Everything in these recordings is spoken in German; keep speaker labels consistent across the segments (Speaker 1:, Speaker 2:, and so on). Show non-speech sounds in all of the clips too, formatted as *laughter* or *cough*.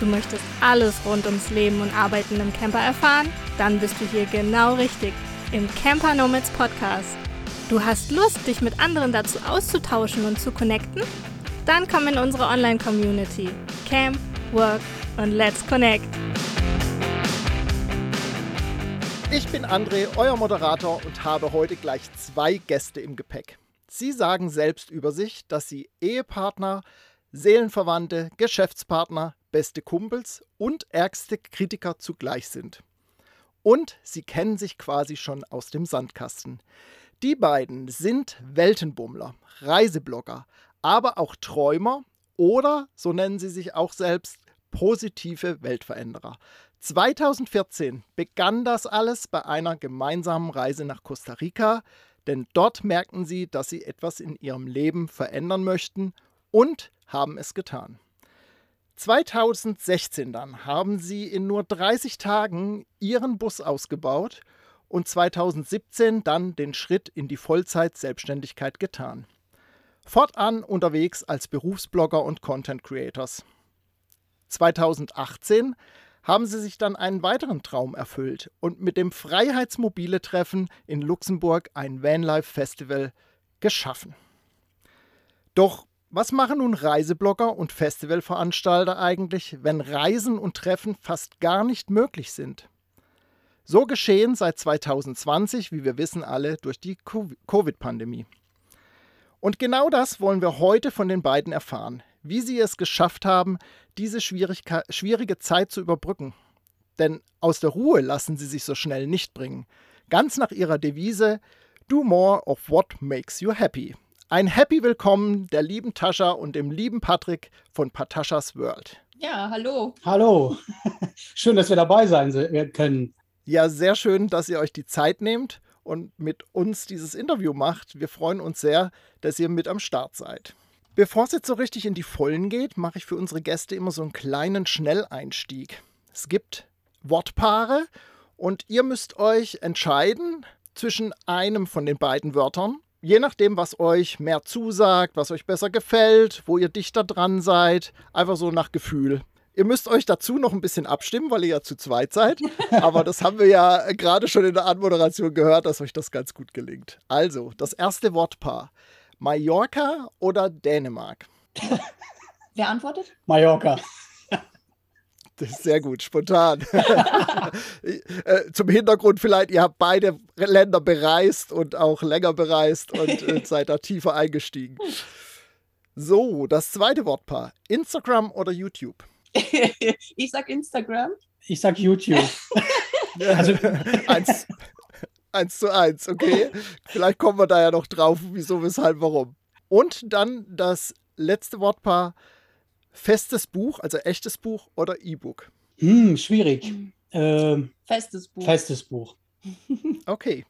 Speaker 1: Du möchtest alles rund ums Leben und Arbeiten im Camper erfahren? Dann bist du hier genau richtig im Camper Nomads Podcast. Du hast Lust, dich mit anderen dazu auszutauschen und zu connecten? Dann komm in unsere Online-Community. Camp, Work und Let's Connect.
Speaker 2: Ich bin André, euer Moderator und habe heute gleich zwei Gäste im Gepäck. Sie sagen selbst über sich, dass sie Ehepartner, Seelenverwandte, Geschäftspartner, beste Kumpels und ärgste Kritiker zugleich sind. Und sie kennen sich quasi schon aus dem Sandkasten. Die beiden sind Weltenbummler, Reiseblogger, aber auch Träumer oder, so nennen sie sich auch selbst, positive Weltveränderer. 2014 begann das alles bei einer gemeinsamen Reise nach Costa Rica, denn dort merkten sie, dass sie etwas in ihrem Leben verändern möchten und haben es getan. 2016 dann haben sie in nur 30 Tagen ihren Bus ausgebaut und 2017 dann den Schritt in die Vollzeit-Selbstständigkeit getan. Fortan unterwegs als Berufsblogger und Content Creators. 2018 haben sie sich dann einen weiteren Traum erfüllt und mit dem Freiheitsmobile-Treffen in Luxemburg ein Vanlife-Festival geschaffen. Doch was machen nun Reiseblogger und Festivalveranstalter eigentlich, wenn Reisen und Treffen fast gar nicht möglich sind? So geschehen seit 2020, wie wir wissen alle, durch die Covid-Pandemie. Und genau das wollen wir heute von den beiden erfahren, wie sie es geschafft haben, diese schwierige Zeit zu überbrücken. Denn aus der Ruhe lassen sie sich so schnell nicht bringen. Ganz nach ihrer Devise Do more of what makes you happy. Ein Happy Willkommen der lieben Tascha und dem lieben Patrick von Pataschas World.
Speaker 3: Ja, hallo.
Speaker 4: Hallo. *laughs* Schön, dass wir dabei sein können.
Speaker 2: Ja, sehr schön, dass ihr euch die Zeit nehmt und mit uns dieses Interview macht. Wir freuen uns sehr, dass ihr mit am Start seid. Bevor es jetzt so richtig in die Vollen geht, mache ich für unsere Gäste immer so einen kleinen Schnelleinstieg. Es gibt Wortpaare und ihr müsst euch entscheiden zwischen einem von den beiden Wörtern je nachdem, was euch mehr zusagt, was euch besser gefällt, wo ihr dichter dran seid, einfach so nach Gefühl. Ihr müsst euch dazu noch ein bisschen abstimmen, weil ihr ja zu zweit seid. *laughs* Aber das haben wir ja gerade schon in der Anmoderation gehört, dass euch das ganz gut gelingt. Also, das erste Wortpaar. Mallorca oder Dänemark? *laughs*
Speaker 3: Wer antwortet?
Speaker 4: Mallorca.
Speaker 2: Das ist sehr gut, spontan. *laughs* Äh, zum Hintergrund vielleicht, ihr habt beide Länder bereist und auch länger bereist und äh, *laughs* seid da tiefer eingestiegen. So, das zweite Wortpaar. Instagram oder YouTube? *laughs*
Speaker 3: ich sag Instagram.
Speaker 4: Ich sag YouTube.
Speaker 2: also eins, eins zu eins, okay. Vielleicht kommen wir da ja noch drauf, wieso, weshalb, warum. Und dann das letzte Wortpaar Festes Buch, also echtes Buch oder E-Book?
Speaker 4: Hm, schwierig. Ähm,
Speaker 3: festes Buch.
Speaker 4: Festes Buch. *laughs*
Speaker 2: Okay.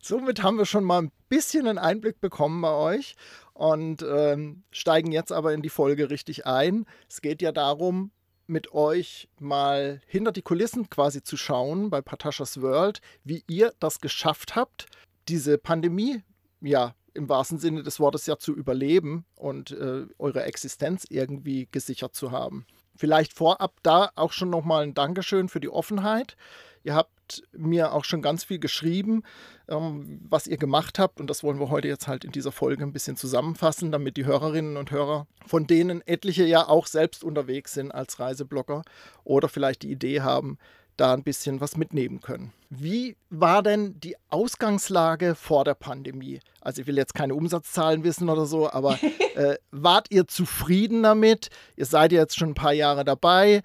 Speaker 2: Somit haben wir schon mal ein bisschen einen Einblick bekommen bei euch und ähm, steigen jetzt aber in die Folge richtig ein. Es geht ja darum, mit euch mal hinter die Kulissen quasi zu schauen bei Patashas World, wie ihr das geschafft habt, diese Pandemie ja im wahrsten Sinne des Wortes ja zu überleben und äh, eure Existenz irgendwie gesichert zu haben. Vielleicht vorab da auch schon nochmal ein Dankeschön für die Offenheit. Ihr habt mir auch schon ganz viel geschrieben, ähm, was ihr gemacht habt. Und das wollen wir heute jetzt halt in dieser Folge ein bisschen zusammenfassen, damit die Hörerinnen und Hörer, von denen etliche ja auch selbst unterwegs sind als Reiseblogger oder vielleicht die Idee haben, da ein bisschen was mitnehmen können. Wie war denn die Ausgangslage vor der Pandemie? Also ich will jetzt keine Umsatzzahlen wissen oder so, aber *laughs* äh, wart ihr zufrieden damit? Ihr seid jetzt schon ein paar Jahre dabei.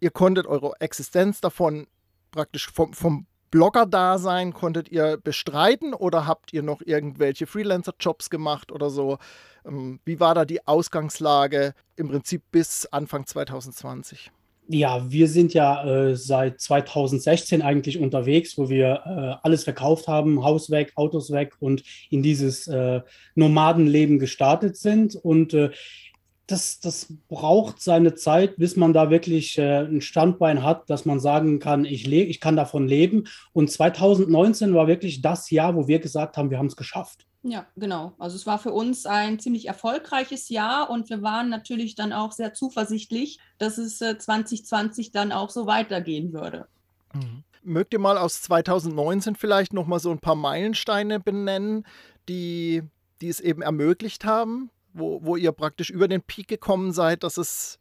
Speaker 2: Ihr konntet eure Existenz davon praktisch vom, vom Blogger-Dasein konntet ihr bestreiten oder habt ihr noch irgendwelche Freelancer-Jobs gemacht oder so? Ähm, wie war da die Ausgangslage im Prinzip bis Anfang 2020?
Speaker 4: Ja, wir sind ja äh, seit 2016 eigentlich unterwegs, wo wir äh, alles verkauft haben, Haus weg, Autos weg und in dieses äh, Nomadenleben gestartet sind. Und äh, das, das braucht seine Zeit, bis man da wirklich äh, ein Standbein hat, dass man sagen kann, ich, ich kann davon leben. Und 2019 war wirklich das Jahr, wo wir gesagt haben, wir haben es geschafft.
Speaker 3: Ja, genau. Also es war für uns ein ziemlich erfolgreiches Jahr und wir waren natürlich dann auch sehr zuversichtlich, dass es äh, 2020 dann auch so weitergehen würde.
Speaker 2: Mhm. Mögt ihr mal aus 2019 vielleicht noch mal so ein paar Meilensteine benennen, die, die es eben ermöglicht haben, wo, wo ihr praktisch über den Peak gekommen seid, dass es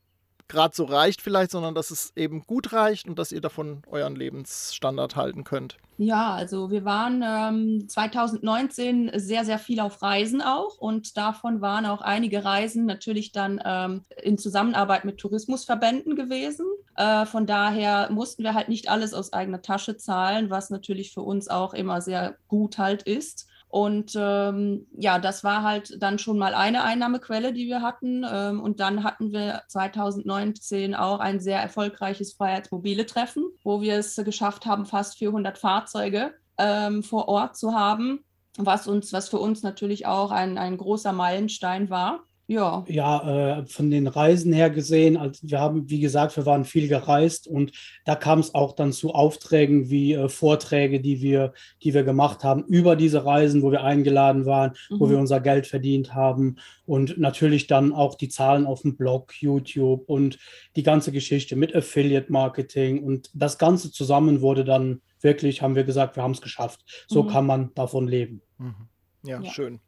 Speaker 2: gerade so reicht vielleicht, sondern dass es eben gut reicht und dass ihr davon euren Lebensstandard halten könnt?
Speaker 3: Ja, also wir waren ähm, 2019 sehr, sehr viel auf Reisen auch und davon waren auch einige Reisen natürlich dann ähm, in Zusammenarbeit mit Tourismusverbänden gewesen. Äh, von daher mussten wir halt nicht alles aus eigener Tasche zahlen, was natürlich für uns auch immer sehr gut halt ist. Und ähm, ja, das war halt dann schon mal eine Einnahmequelle, die wir hatten. Ähm, und dann hatten wir 2019 auch ein sehr erfolgreiches Freiheitsmobile Treffen, wo wir es geschafft haben, fast 400 Fahrzeuge ähm, vor Ort zu haben, was uns, was für uns natürlich auch ein, ein großer Meilenstein war.
Speaker 4: Ja. Ja, äh, von den Reisen her gesehen, also wir haben, wie gesagt, wir waren viel gereist und da kam es auch dann zu Aufträgen wie äh, Vorträge, die wir, die wir gemacht haben über diese Reisen, wo wir eingeladen waren, mhm. wo wir unser Geld verdient haben und natürlich dann auch die Zahlen auf dem Blog, YouTube und die ganze Geschichte mit Affiliate Marketing und das Ganze zusammen wurde dann wirklich, haben wir gesagt, wir haben es geschafft. So mhm. kann man davon leben.
Speaker 2: Mhm. Ja, ja, schön.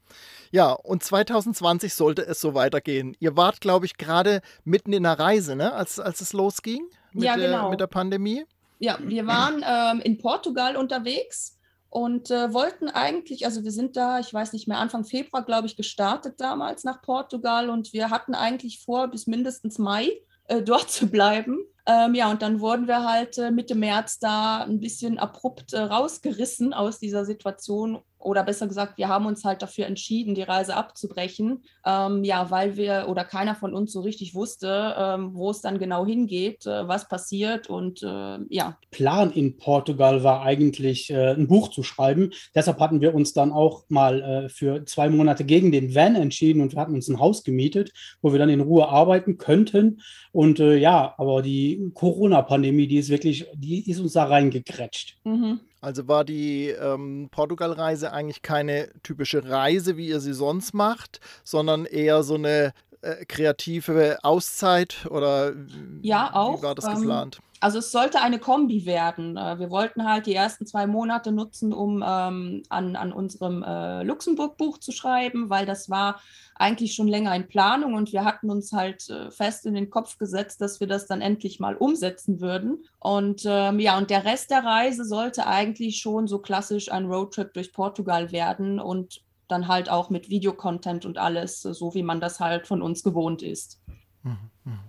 Speaker 2: Ja, und 2020 sollte es so weitergehen. Ihr wart, glaube ich, gerade mitten in der Reise, ne? als, als es losging mit, ja, genau. der, mit der Pandemie.
Speaker 3: Ja, wir waren ähm, in Portugal unterwegs und äh, wollten eigentlich, also wir sind da, ich weiß nicht mehr, Anfang Februar, glaube ich, gestartet damals nach Portugal und wir hatten eigentlich vor, bis mindestens Mai äh, *laughs* dort zu bleiben. Ähm, ja, und dann wurden wir halt äh, Mitte März da ein bisschen abrupt äh, rausgerissen aus dieser Situation oder besser gesagt, wir haben uns halt dafür entschieden, die Reise abzubrechen, ähm, ja, weil wir oder keiner von uns so richtig wusste, ähm, wo es dann genau hingeht, äh, was passiert und äh, ja.
Speaker 4: Plan in Portugal war eigentlich, äh, ein Buch zu schreiben. Deshalb hatten wir uns dann auch mal äh, für zwei Monate gegen den Van entschieden und wir hatten uns ein Haus gemietet, wo wir dann in Ruhe arbeiten könnten. Und äh, ja, aber die Corona-Pandemie, die ist wirklich, die ist uns da reingekrätscht.
Speaker 2: Mhm. Also war die ähm, Portugal-Reise eigentlich keine typische Reise, wie ihr sie sonst macht, sondern eher so eine äh, kreative Auszeit oder
Speaker 3: ja, auch,
Speaker 2: wie war das ähm, geplant?
Speaker 3: Also es sollte eine Kombi werden. Äh, wir wollten halt die ersten zwei Monate nutzen, um ähm, an, an unserem äh, Luxemburg-Buch zu schreiben, weil das war eigentlich schon länger in Planung und wir hatten uns halt äh, fest in den Kopf gesetzt, dass wir das dann endlich mal umsetzen würden. Und ähm, ja, und der Rest der Reise sollte eigentlich schon so klassisch ein Roadtrip durch Portugal werden und dann halt auch mit Videocontent und alles, so wie man das halt von uns gewohnt ist. Mhm.
Speaker 2: mhm.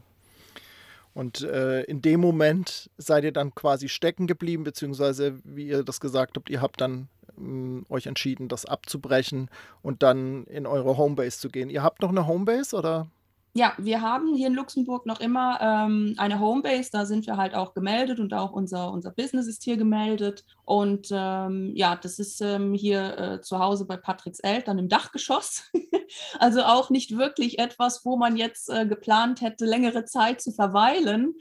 Speaker 2: Und äh, in dem Moment seid ihr dann quasi stecken geblieben, beziehungsweise, wie ihr das gesagt habt, ihr habt dann ähm, euch entschieden, das abzubrechen und dann in eure Homebase zu gehen. Ihr habt noch eine Homebase oder?
Speaker 3: Ja, wir haben hier in Luxemburg noch immer ähm, eine Homebase, da sind wir halt auch gemeldet und auch unser, unser Business ist hier gemeldet. Und ähm, ja, das ist ähm, hier äh, zu Hause bei Patricks Eltern im Dachgeschoss. *laughs* also auch nicht wirklich etwas, wo man jetzt äh, geplant hätte, längere Zeit zu verweilen.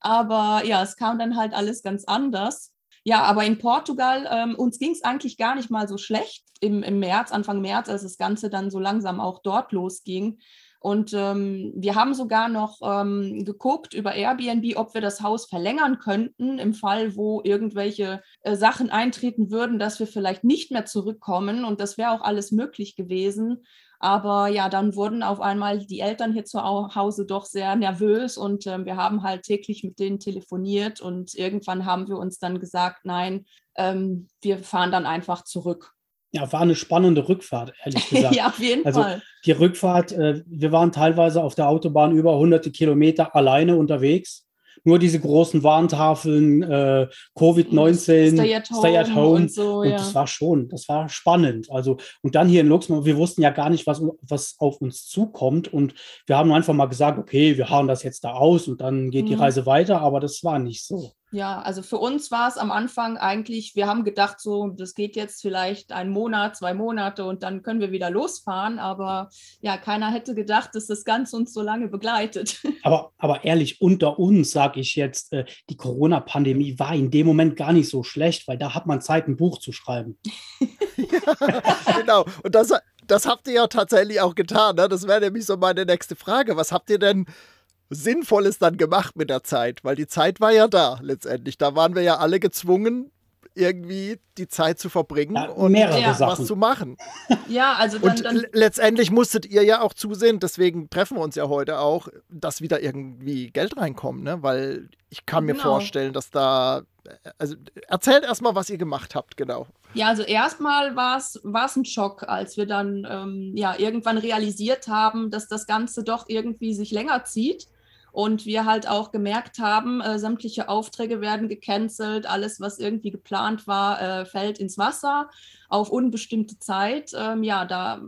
Speaker 3: Aber ja, es kam dann halt alles ganz anders. Ja, aber in Portugal, ähm, uns ging es eigentlich gar nicht mal so schlecht im, im März, Anfang März, als das Ganze dann so langsam auch dort losging. Und ähm, wir haben sogar noch ähm, geguckt über Airbnb, ob wir das Haus verlängern könnten, im Fall, wo irgendwelche äh, Sachen eintreten würden, dass wir vielleicht nicht mehr zurückkommen. Und das wäre auch alles möglich gewesen. Aber ja, dann wurden auf einmal die Eltern hier zu Hause doch sehr nervös und äh, wir haben halt täglich mit denen telefoniert und irgendwann haben wir uns dann gesagt, nein, ähm, wir fahren dann einfach zurück.
Speaker 4: Ja, war eine spannende Rückfahrt, ehrlich *laughs* gesagt.
Speaker 3: ja, auf jeden
Speaker 4: also,
Speaker 3: Fall.
Speaker 4: Die Rückfahrt, äh, wir waren teilweise auf der Autobahn über hunderte Kilometer alleine unterwegs nur diese großen Warntafeln, äh, Covid-19,
Speaker 3: Stay at Home, Stay at home. Und, so,
Speaker 4: und ja. das war schon, das war spannend. Also, und dann hier in Luxemburg, wir wussten ja gar nicht, was, was auf uns zukommt. Und wir haben einfach mal gesagt, okay, wir hauen das jetzt da aus und dann geht mhm. die Reise weiter, aber das war nicht so.
Speaker 3: Ja, also für uns war es am Anfang eigentlich, wir haben gedacht, so, das geht jetzt vielleicht einen Monat, zwei Monate und dann können wir wieder losfahren. Aber ja, keiner hätte gedacht, dass das Ganze uns so lange begleitet. *laughs*
Speaker 4: Aber, aber ehrlich, unter uns sage ich jetzt, äh, die Corona-Pandemie war in dem Moment gar nicht so schlecht, weil da hat man Zeit, ein Buch zu schreiben.
Speaker 2: ja, *laughs* *laughs* genau. Und das, das habt ihr ja tatsächlich auch getan. Ne? Das wäre nämlich so meine nächste Frage. Was habt ihr denn Sinnvolles dann gemacht mit der Zeit? Weil die Zeit war ja da letztendlich. Da waren wir ja alle gezwungen, irgendwie die Zeit zu verbringen ja, und
Speaker 4: ja.
Speaker 2: was zu machen. *laughs*
Speaker 3: Ja, also dann,
Speaker 2: und dann letztendlich musstet ihr ja auch zusehen, deswegen treffen wir uns ja heute auch, dass wieder irgendwie Geld reinkommt, ne? Weil ich kann mir genau. vorstellen, dass da also erzählt erstmal, was ihr gemacht habt, genau.
Speaker 3: Ja, also erstmal war es ein Schock, als wir dann ähm, ja irgendwann realisiert haben, dass das Ganze doch irgendwie sich länger zieht und wir halt auch gemerkt haben, äh, sämtliche Aufträge werden gecancelt, alles, was irgendwie geplant war, äh, fällt ins Wasser auf unbestimmte Zeit. Ähm, ja, da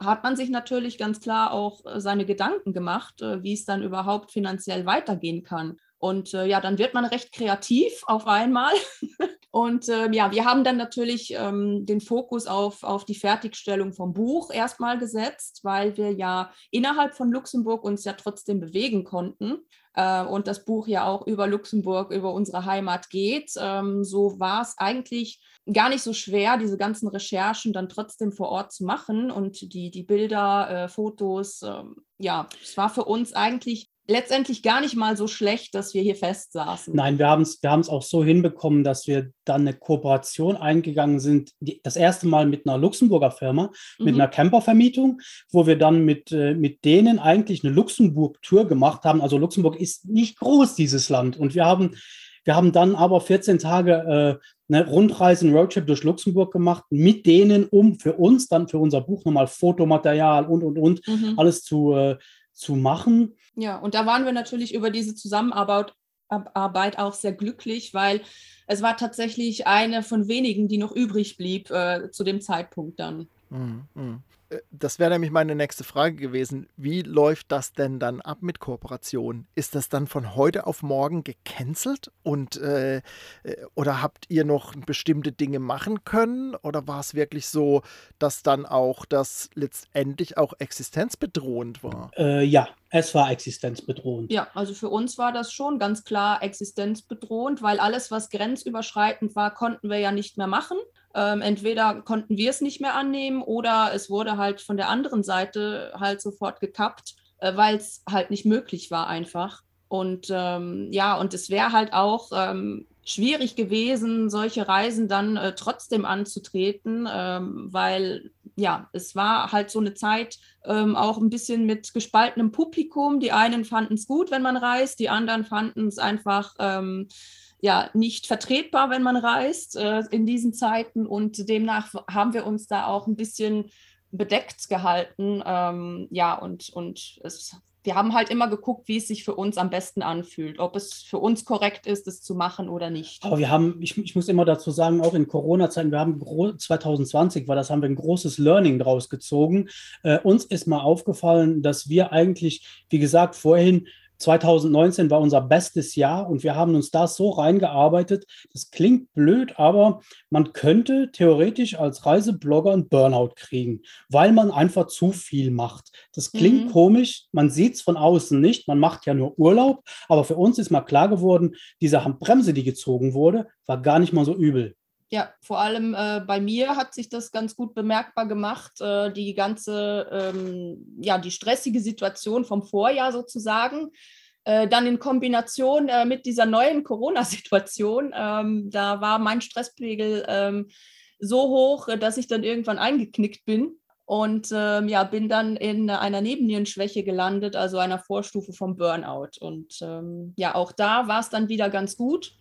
Speaker 3: hat man sich natürlich ganz klar auch äh, seine Gedanken gemacht, äh, wie es dann überhaupt finanziell weitergehen kann. Und äh, ja, dann wird man recht kreativ auf einmal. *laughs* Und äh, ja, wir haben dann natürlich ähm, den Fokus auf, auf die Fertigstellung vom Buch erstmal gesetzt, weil wir ja innerhalb von Luxemburg uns ja trotzdem bewegen konnten äh, und das Buch ja auch über Luxemburg, über unsere Heimat geht. Ähm, so war es eigentlich gar nicht so schwer, diese ganzen Recherchen dann trotzdem vor Ort zu machen und die, die Bilder, äh, Fotos. Ähm, ja, es war für uns eigentlich letztendlich gar nicht mal so schlecht, dass wir hier festsaßen.
Speaker 4: Nein, wir haben es wir auch so hinbekommen, dass wir dann eine Kooperation eingegangen sind, die, das erste Mal mit einer Luxemburger Firma, mhm. mit einer Campervermietung, wo wir dann mit, äh, mit denen eigentlich eine Luxemburg-Tour gemacht haben. Also Luxemburg ist nicht groß, dieses Land. Und wir haben, wir haben dann aber 14 Tage äh, eine Rundreise, einen Roadtrip durch Luxemburg gemacht, mit denen, um für uns dann für unser Buch nochmal Fotomaterial und, und, und mhm. alles zu, äh, zu machen.
Speaker 3: Ja, und da waren wir natürlich über diese Zusammenarbeit Arbeit auch sehr glücklich, weil es war tatsächlich eine von wenigen, die noch übrig blieb äh, zu dem Zeitpunkt dann. Mhm.
Speaker 2: mhm. Äh, das wäre nämlich meine nächste Frage gewesen. Wie läuft das denn dann ab mit Kooperation? Ist das dann von heute auf morgen gecancelt und äh, äh oder habt ihr noch bestimmte Dinge machen können? Oder war es wirklich so, dass dann auch das letztendlich auch existenzbedrohend war?
Speaker 4: Äh, ja, es war existenzbedrohend.
Speaker 3: Ja, also für uns war das schon ganz klar existenzbedrohend, weil alles, was grenzüberschreitend war, konnten wir ja nicht mehr machen. Ähm, entweder konnten wir es nicht mehr annehmen oder es wurde halt von der anderen Seite halt sofort gekappt, äh, weil es halt nicht möglich war einfach. Und ähm, ja, und es wäre halt auch ähm, schwierig gewesen, solche Reisen dann äh, trotzdem anzutreten, ähm, weil ja, es war halt so eine Zeit ähm, auch ein bisschen mit gespaltenem Publikum. Die einen fanden es gut, wenn man reist, die anderen fanden es einfach ähm, ja nicht vertretbar, wenn man reist äh, in diesen Zeiten. Und demnach haben wir uns da auch ein bisschen bedeckt gehalten. Ähm, ja, und, und es, wir haben halt immer geguckt, wie es sich für uns am besten anfühlt, ob es für uns korrekt ist, es zu machen oder nicht.
Speaker 4: Aber wir haben, ich, ich muss immer dazu sagen, auch in Corona-Zeiten, wir haben 2020 war das, haben wir ein großes Learning draus gezogen. Äh, uns ist mal aufgefallen, dass wir eigentlich, wie gesagt, vorhin 2019 war unser bestes Jahr und wir haben uns da so reingearbeitet. Das klingt blöd, aber man könnte theoretisch als Reiseblogger einen Burnout kriegen, weil man einfach zu viel macht. Das klingt mhm. komisch, man sieht es von außen nicht, man macht ja nur Urlaub, aber für uns ist mal klar geworden, diese Handbremse, die gezogen wurde, war gar nicht mal so übel.
Speaker 3: Ja, vor allem äh, bei mir hat sich das ganz gut bemerkbar gemacht, äh, die ganze, ähm, ja, die stressige Situation vom Vorjahr sozusagen. Äh, dann in Kombination äh, mit dieser neuen Corona-Situation, ähm, da war mein Stresspegel ähm, so hoch, dass ich dann irgendwann eingeknickt bin und ähm, ja, bin dann in einer Nebennierenschwäche gelandet, also einer Vorstufe vom Burnout. Und ähm, ja, auch da war es dann wieder ganz gut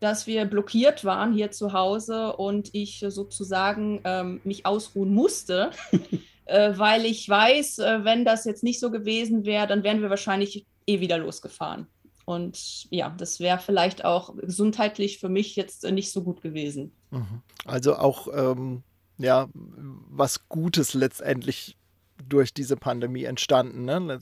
Speaker 3: dass wir blockiert waren hier zu Hause und ich sozusagen ähm, mich ausruhen musste, *laughs* äh, weil ich weiß, äh, wenn das jetzt nicht so gewesen wäre, dann wären wir wahrscheinlich eh wieder losgefahren. Und ja, das wäre vielleicht auch gesundheitlich für mich jetzt äh, nicht so gut gewesen.
Speaker 2: Mhm. Also auch ähm, ja, was Gutes letztendlich durch diese Pandemie entstanden. Ne?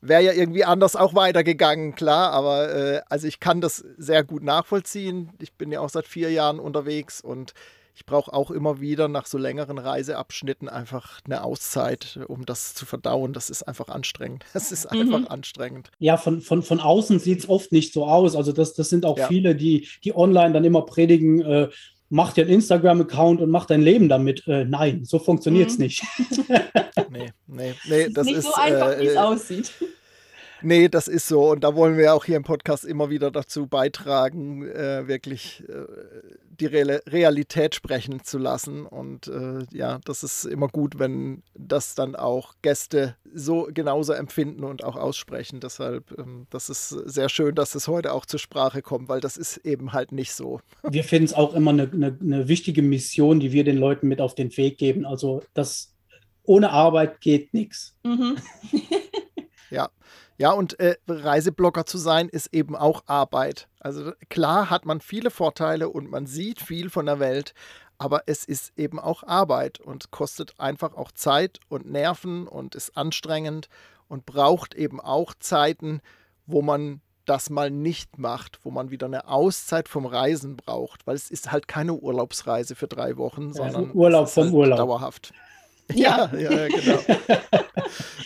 Speaker 2: Wäre ja irgendwie anders auch weitergegangen, klar, aber äh, also ich kann das sehr gut nachvollziehen. Ich bin ja auch seit vier Jahren unterwegs und ich brauche auch immer wieder nach so längeren Reiseabschnitten einfach eine Auszeit, um das zu verdauen. Das ist einfach anstrengend. *laughs* Das ist mhm. einfach mhm. anstrengend.
Speaker 4: Ja, von, von, von außen sieht es oft nicht so aus. Also das, das sind auch ja. viele, die, die online dann immer predigen, äh, mach dir einen Instagram-Account und mach dein Leben damit. Äh, nein, so funktioniert es mhm. nicht. *laughs*
Speaker 2: nee, nee, nee, das
Speaker 3: ist
Speaker 2: nicht
Speaker 3: ist, so einfach, äh, wie es aussieht.
Speaker 2: Nee, das ist so. Und da wollen wir auch hier im Podcast immer wieder dazu beitragen, äh, wirklich äh, die Re Realität sprechen zu lassen. Und äh, ja, das ist immer gut, wenn das dann auch Gäste so genauso empfinden und auch aussprechen. Deshalb, ähm, das ist sehr schön, dass es heute auch zur Sprache kommt, weil das ist eben halt nicht so. *laughs*
Speaker 4: Wir finden es auch immer eine, eine, eine wichtige Mission, die wir den Leuten mit auf den Weg geben. Also, das ohne Arbeit geht nichts. Mhm. *laughs*
Speaker 2: ja. Ja, und äh, Reiseblogger zu sein, ist eben auch Arbeit. Also klar hat man viele Vorteile und man sieht viel von der Welt, aber es ist eben auch Arbeit und kostet einfach auch Zeit und Nerven und ist anstrengend und braucht eben auch Zeiten, wo man das mal nicht macht, wo man wieder eine Auszeit vom Reisen braucht, weil es ist halt keine Urlaubsreise für drei Wochen, sondern
Speaker 4: Urlaub vom
Speaker 2: halt
Speaker 4: Urlaub.
Speaker 2: dauerhaft. Ja, ja, ja genau. *laughs*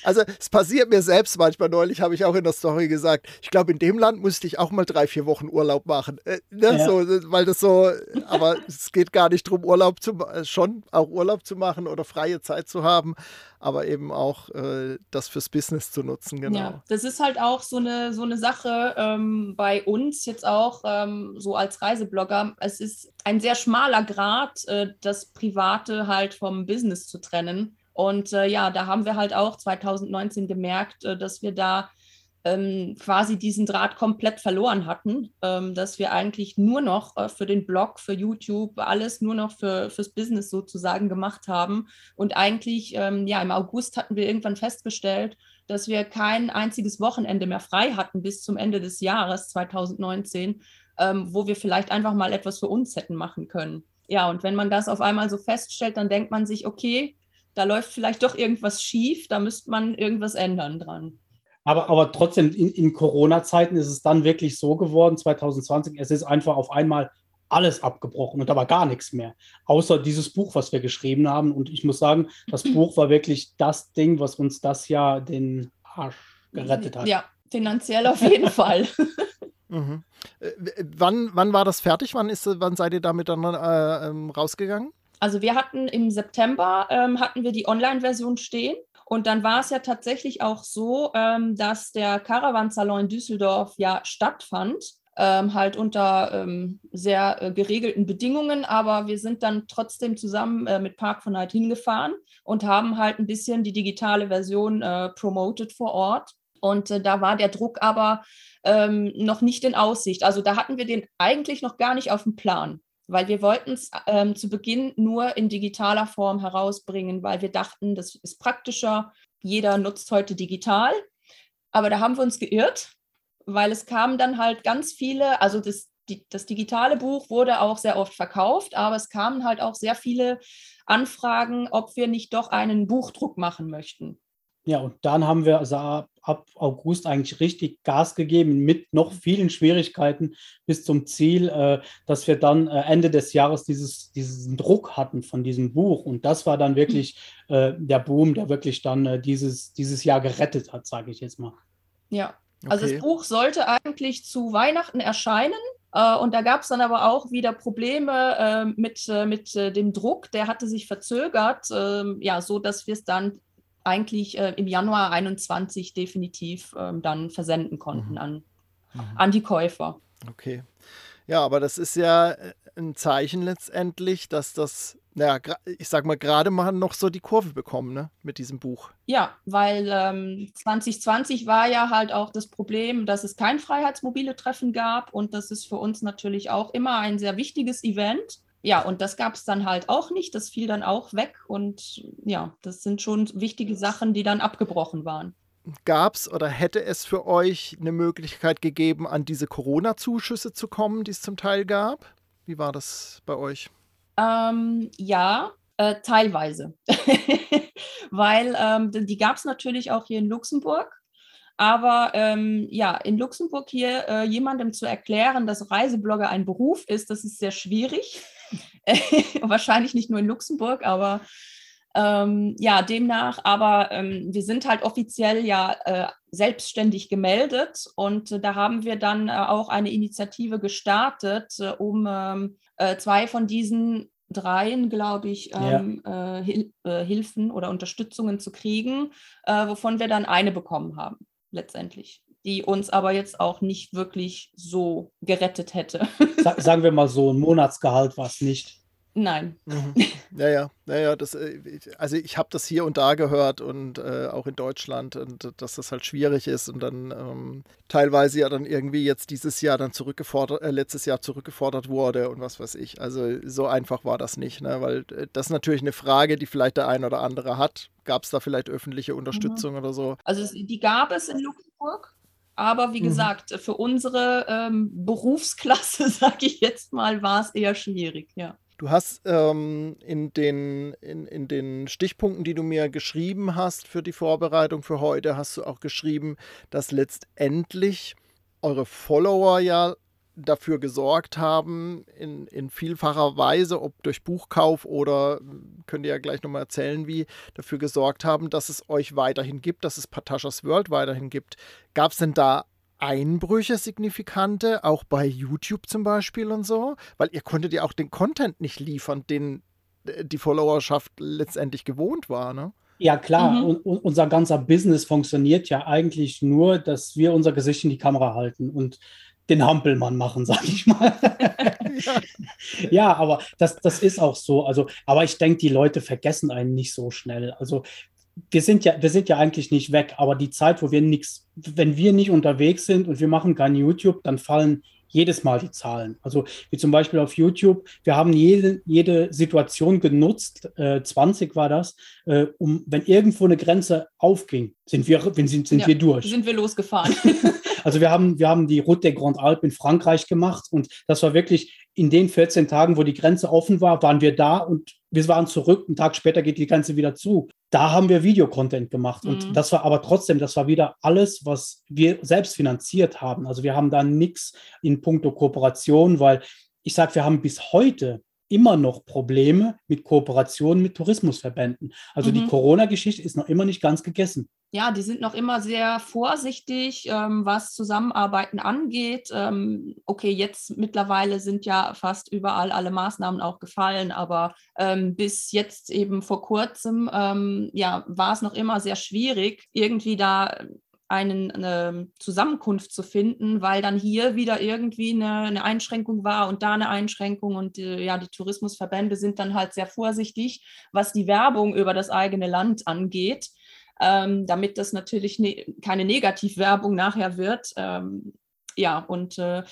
Speaker 2: also es passiert mir selbst manchmal. Neulich habe ich auch in der Story gesagt, ich glaube, in dem Land musste ich auch mal drei, vier Wochen Urlaub machen. Äh, ne? ja. so, weil das so, aber es geht gar nicht darum, Urlaub zu äh, schon auch Urlaub zu machen oder freie Zeit zu haben, aber eben auch äh, das fürs Business zu nutzen, genau. Ja,
Speaker 3: das ist halt auch so eine, so eine Sache ähm, bei uns jetzt auch, ähm, so als Reiseblogger. Es ist ein sehr schmaler Grad, äh, das Private halt vom Business zu trennen. Und äh, ja, da haben wir halt auch 2019 gemerkt, äh, dass wir da ähm, quasi diesen Draht komplett verloren hatten, ähm, dass wir eigentlich nur noch äh, für den Blog, für YouTube, alles nur noch für, fürs Business sozusagen gemacht haben. Und eigentlich, ähm, ja, im August hatten wir irgendwann festgestellt, dass wir kein einziges Wochenende mehr frei hatten bis zum Ende des Jahres 2019, ähm, wo wir vielleicht einfach mal etwas für uns hätten machen können. Ja, und wenn man das auf einmal so feststellt, dann denkt man sich, okay, da läuft vielleicht doch irgendwas schief, da müsste man irgendwas ändern dran.
Speaker 4: Aber, aber trotzdem, in, in Corona-Zeiten ist es dann wirklich so geworden, 2020, es ist einfach auf einmal alles abgebrochen und da war gar nichts mehr. Außer dieses Buch, was wir geschrieben haben. Und ich muss sagen, das *clears throat* Buch war wirklich das Ding, was uns das Jahr den Arsch gerettet hat.
Speaker 3: Ja, finanziell auf jeden *laughs* Fall.
Speaker 2: Mhm. Äh, wann, wann war das fertig? Wann, ist, wann seid ihr damit dann äh, ähm, rausgegangen?
Speaker 3: Also wir hatten im September ähm, hatten wir die Online-Version stehen und dann war es ja tatsächlich auch so, ähm, dass der Caravan-Salon in Düsseldorf ja stattfand. Ähm, halt unter ähm, sehr äh, geregelten Bedingungen, aber wir sind dann trotzdem zusammen äh, mit Park von Night hingefahren und haben halt ein bisschen die digitale Version äh, promoted vor Ort. Und äh, da war der Druck aber ähm, noch nicht in Aussicht. Also da hatten wir den eigentlich noch gar nicht auf dem Plan weil wir wollten es ähm, zu Beginn nur in digitaler Form herausbringen, weil wir dachten, das ist praktischer. Jeder nutzt heute digital. Aber da haben wir uns geirrt, weil es kamen dann halt ganz viele, also das, die, das digitale Buch wurde auch sehr oft verkauft, aber es kamen halt auch sehr viele Anfragen, ob wir nicht doch einen Buchdruck machen möchten.
Speaker 4: Ja, und dann haben wir also ab August eigentlich richtig Gas gegeben mit noch vielen Schwierigkeiten bis zum Ziel, äh, dass wir dann äh, Ende des Jahres dieses, diesen Druck hatten von diesem Buch. Und das war dann wirklich äh, der Boom, der wirklich dann äh, dieses, dieses Jahr gerettet hat, sage ich jetzt mal.
Speaker 3: Ja, also okay. das Buch sollte eigentlich zu Weihnachten erscheinen. Uh, und da gab es dann aber auch wieder Probleme uh, mit, mit dem Druck. Der hatte sich verzögert, ähm, ja, so dass wir es dann eigentlich äh, im Januar 21 definitiv ähm, dann versenden konnten mhm. an, mhm. an die Käufer.
Speaker 2: Okay. Ja, aber das ist ja äh, ein Zeichen letztendlich, dass das, naja, ich sag mal, gerade mal noch so die Kurve bekommen, ne, mit diesem Buch.
Speaker 3: Ja, weil ähm, 2020 war ja halt auch das Problem, dass es kein freiheitsmobile Treffen gab und das ist für uns natürlich auch immer ein sehr wichtiges Event ja, und das gab es dann halt auch nicht. Das fiel dann auch weg. Und ja, das sind schon wichtige Sachen, die dann abgebrochen waren.
Speaker 2: Gab es oder hätte es für euch eine Möglichkeit gegeben, an diese Corona-Zuschüsse zu kommen, die es zum Teil gab? Wie war das bei euch?
Speaker 3: Ähm, ja, äh, teilweise. *laughs* Weil ähm, die gab es natürlich auch hier in Luxemburg. Aber ähm, ja, in Luxemburg hier äh, jemandem zu erklären, dass Reiseblogger ein Beruf ist, das ist sehr schwierig. *laughs* Wahrscheinlich nicht nur in Luxemburg, aber Ähm, ja, demnach, aber ähm, wir sind halt offiziell ja äh, selbstständig gemeldet und äh, da haben wir dann äh, auch eine Initiative gestartet, äh, um ähm, äh, zwei von diesen dreien, glaube ich, ähm, ja. Äh, Hil Hilfen oder Unterstützungen zu kriegen, wovon wir dann eine bekommen haben, letztendlich die uns aber jetzt auch nicht wirklich so gerettet hätte. *laughs*
Speaker 4: Sagen wir mal so, ein Monatsgehalt war es nicht.
Speaker 3: Nein.
Speaker 2: Mhm. *laughs* Ja, ja, ja, ja, das, äh, also ich habe das hier und da gehört und äh, auch in Deutschland und äh, dass das halt schwierig ist und dann ähm, teilweise ja dann irgendwie jetzt dieses Jahr dann zurückgefordert, äh, letztes Jahr zurückgefordert wurde und was weiß ich. Also so einfach war das nicht, ne? weil äh, das ist natürlich eine Frage, die vielleicht der ein oder andere hat. Gab es da vielleicht öffentliche Unterstützung mhm. oder so?
Speaker 3: Also die gab es in Luxemburg. Aber wie mhm. gesagt, für unsere ähm, Berufsklasse, *laughs* sage ich jetzt mal, war es eher schwierig, ja.
Speaker 2: Du hast ähm, in, den, in, in den Stichpunkten, die du mir geschrieben hast für die Vorbereitung für heute, hast du auch geschrieben, dass letztendlich eure Follower ja dafür gesorgt haben, in, in vielfacher Weise, ob durch Buchkauf oder könnt ihr ja gleich nochmal erzählen, wie, dafür gesorgt haben, dass es euch weiterhin gibt, dass es Patashas World weiterhin gibt. Gab es denn da Einbrüche signifikante, auch bei YouTube zum Beispiel und so, weil ihr konntet ja auch den Content nicht liefern, den äh, die Followerschaft letztendlich gewohnt war, ne?
Speaker 4: Ja, klar. Mhm. Und, und unser ganzer Business funktioniert ja eigentlich nur, dass wir unser Gesicht in die Kamera halten und den Hampelmann machen, *laughs* sag ich mal. ja. ja, aber das, das ist auch so. Also, aber ich denke, die Leute vergessen einen nicht so schnell. Also wir sind ja, wir sind ja eigentlich nicht weg, aber die Zeit, wo wir nichts, wenn wir nicht unterwegs sind und wir machen kein YouTube, dann fallen jedes Mal die Zahlen. Also wie zum Beispiel auf YouTube, wir haben jede, jede Situation genutzt, äh, 20 war das, äh, um wenn irgendwo eine Grenze aufging, sind wir, sind, sind ja, wir durch.
Speaker 3: Sind wir losgefahren. *laughs*
Speaker 4: also wir haben, wir haben die Route der Grand Alpe in Frankreich gemacht und das war wirklich in den 14 Tagen, wo die Grenze offen war, waren wir da und wir waren zurück. Einen Tag später geht die Grenze wieder zu da haben wir Videocontent gemacht. Und mhm. das war aber trotzdem, das war wieder alles, was wir selbst finanziert haben. Also wir haben da nichts in puncto Kooperation, weil ich sage, wir haben bis heute immer noch Probleme mit Kooperationen mit Tourismusverbänden. Also mhm. die Corona-Geschichte ist noch immer nicht ganz gegessen.
Speaker 3: Ja, die sind noch immer sehr vorsichtig, ähm, was Zusammenarbeiten angeht. Ähm, okay, jetzt mittlerweile sind ja fast überall alle Maßnahmen auch gefallen, aber ähm, bis jetzt eben vor kurzem, ähm, ja, war es noch immer sehr schwierig, irgendwie da einen, eine Zusammenkunft zu finden, weil dann hier wieder irgendwie eine, eine Einschränkung war und da eine Einschränkung und äh, ja, die Tourismusverbände sind dann halt sehr vorsichtig, was die Werbung über das eigene Land angeht, ähm, damit das natürlich ne keine Negativwerbung nachher wird. Ähm, ja, und äh,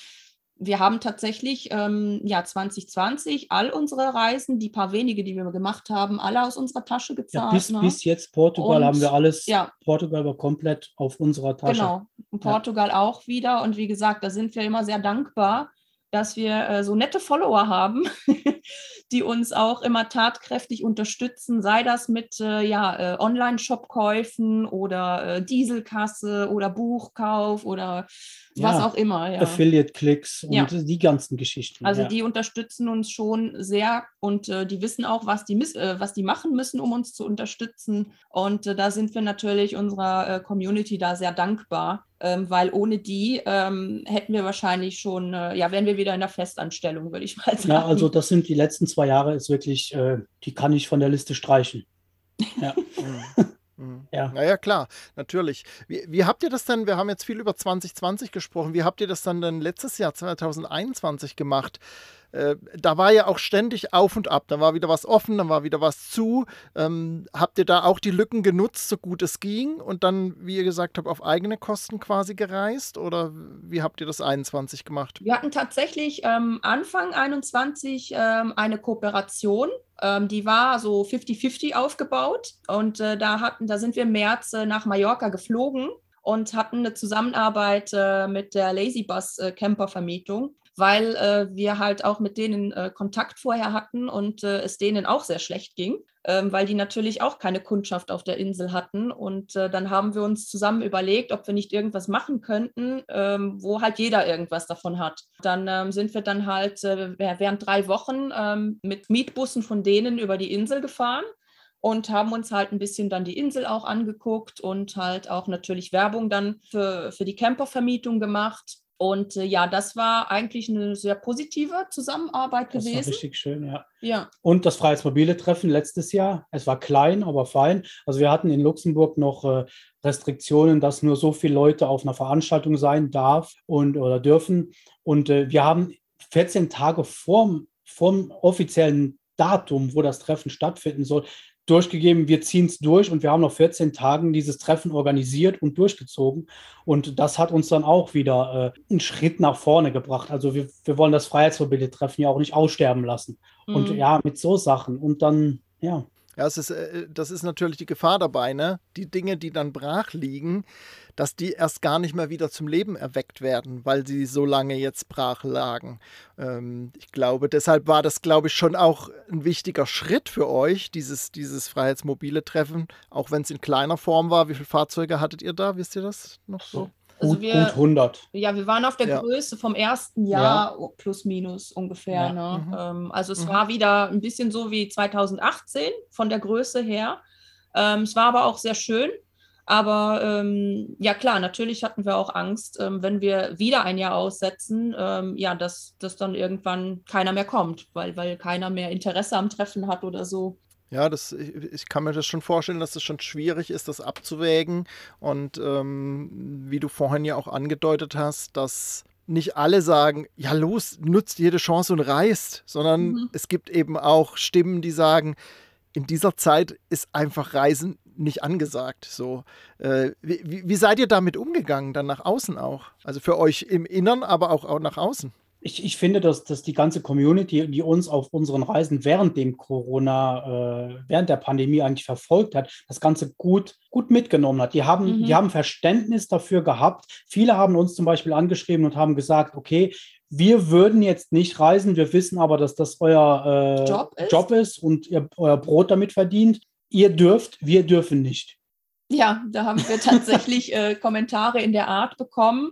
Speaker 3: wir haben tatsächlich ähm, ja 2020 all unsere Reisen, die paar wenige, die wir gemacht haben, alle aus unserer Tasche gezahlt.
Speaker 4: Ja, bis,
Speaker 3: ne?
Speaker 4: bis jetzt Portugal und, haben wir alles. Ja. Portugal war komplett auf unserer Tasche.
Speaker 3: Genau. Und Portugal ja. auch wieder. Und wie gesagt, da sind wir immer sehr dankbar, dass wir äh, so nette Follower haben, *laughs* die uns auch immer tatkräftig unterstützen, sei das mit äh, ja, äh, Online-Shop-Käufen oder äh, Dieselkasse oder Buchkauf oder ja, was auch immer.
Speaker 4: Ja. Affiliate-Klicks und ja. die ganzen Geschichten.
Speaker 3: Also die unterstützen uns schon sehr und äh, die wissen auch, was die, äh, was die machen müssen, um uns zu unterstützen. Und da sind wir natürlich unserer Community da sehr dankbar. Ähm, weil ohne die ähm, hätten wir wahrscheinlich schon, ja, wären wir wieder in der Festanstellung, würde ich mal sagen.
Speaker 4: Ja, also das sind die letzten zwei Jahre ist wirklich, äh, die kann ich von der Liste streichen. Ja. *laughs*
Speaker 2: Mhm. Ja. Naja, klar, natürlich. Wie, wie, habt ihr das denn, wir haben jetzt viel über 2020 gesprochen, wie habt ihr das dann denn letztes Jahr, 2021 gemacht? Äh, da war ja auch ständig auf und ab. Da war wieder was offen, dann war wieder was zu. Ähm, habt ihr da auch die Lücken genutzt, so gut es ging und dann, wie ihr gesagt habt, auf eigene Kosten quasi gereist? Oder wie habt ihr das 21 gemacht?
Speaker 3: Wir hatten tatsächlich ähm, Anfang 21 ähm, eine Kooperation. Ähm, die war so 50-50 aufgebaut und äh, da, hatten, da sind wir im März äh, nach Mallorca geflogen und hatten eine Zusammenarbeit äh, mit der Lazy Bus äh, Camper Vermietung weil äh, wir halt auch mit denen äh, Kontakt vorher hatten und äh, es denen auch sehr schlecht ging, ähm, weil die natürlich auch keine Kundschaft auf der Insel hatten. Und äh, dann haben wir uns zusammen überlegt, ob wir nicht irgendwas machen könnten, ähm, wo halt jeder irgendwas davon hat. Dann ähm, sind wir dann halt äh, während drei Wochen mit Mietbussen von denen über die Insel gefahren und haben uns halt ein bisschen dann die Insel auch angeguckt und halt auch natürlich Werbung dann für, für die Campervermietung gemacht. Und äh, ja, das war eigentlich eine sehr positive Zusammenarbeit
Speaker 4: Das war
Speaker 3: gewesen.
Speaker 4: richtig schön, ja.
Speaker 3: Ja,
Speaker 4: Und das Freiheitsmobile Treffen letztes Jahr. Es war klein, aber fein. Also wir hatten in Luxemburg noch äh, Restriktionen, dass nur so viele Leute auf einer Veranstaltung sein darf und oder dürfen. Und äh, wir haben 14 Tage vorm, vorm offiziellen Datum, wo das Treffen stattfinden soll, durchgegeben, wir ziehen es durch und wir haben noch 14 Tagen dieses Treffen organisiert und durchgezogen. Und das hat uns dann auch wieder äh, einen Schritt nach vorne gebracht. Also wir, wir wollen das Freiheitsmobile-Treffen ja auch nicht aussterben lassen. Und
Speaker 3: Mhm.
Speaker 4: ja, mit so Sachen. Und dann, ja,
Speaker 2: Ja, es ist, äh, das ist natürlich die Gefahr dabei, ne? Die Dinge, die dann brach liegen, dass die erst gar nicht mehr wieder zum Leben erweckt werden, weil sie so lange jetzt brach lagen. Ähm, ich glaube, deshalb war das, glaube ich, schon auch ein wichtiger Schritt für euch, dieses, dieses Freiheitsmobile Treffen, auch wenn es in kleiner Form war. Wie viele Fahrzeuge hattet ihr da? Wisst ihr das noch so?
Speaker 3: Also
Speaker 4: gut,
Speaker 3: wir,
Speaker 4: gut 100.
Speaker 3: ja, wir waren auf der
Speaker 2: Ja.
Speaker 3: Größe vom ersten Jahr oh, plus minus ungefähr.
Speaker 4: Ja.
Speaker 3: Ne?
Speaker 2: Mhm.
Speaker 3: Ähm, also es
Speaker 2: Mhm.
Speaker 3: war wieder ein bisschen so wie 2018 von der Größe her. Ähm, es war aber auch sehr schön. Aber ähm, ja klar, natürlich hatten wir auch Angst, ähm, wenn wir wieder ein Jahr aussetzen, ähm, ja, dass, dass dann irgendwann keiner mehr kommt, weil, weil keiner mehr Interesse am Treffen hat oder so.
Speaker 2: Ja, das, ich, ich kann mir das schon vorstellen, dass es schon schwierig ist, das abzuwägen. Und ähm, wie du vorhin ja auch angedeutet hast, dass nicht alle sagen, ja los, nutzt jede Chance und reist, sondern
Speaker 3: Mhm.
Speaker 2: es gibt eben auch Stimmen, die sagen, in dieser Zeit ist einfach Reisen nicht angesagt. So, äh, wie, wie wie seid ihr damit umgegangen, dann nach außen auch? Also für euch im Innern, aber auch, auch nach außen.
Speaker 4: Ich, ich finde, dass, dass die ganze Community, die uns auf unseren Reisen während dem Corona, äh, während der Pandemie eigentlich verfolgt hat, das Ganze gut, gut mitgenommen hat. Die haben,
Speaker 3: Mhm.
Speaker 4: die haben Verständnis dafür gehabt. Viele haben uns zum Beispiel angeschrieben und haben gesagt, okay, wir würden jetzt nicht reisen, wir wissen aber, dass das euer äh,
Speaker 3: Job ist.
Speaker 4: Job ist und ihr euer Brot damit verdient. Ihr dürft, wir dürfen nicht.
Speaker 3: Ja, da haben wir tatsächlich *laughs* äh, Kommentare in der Art bekommen.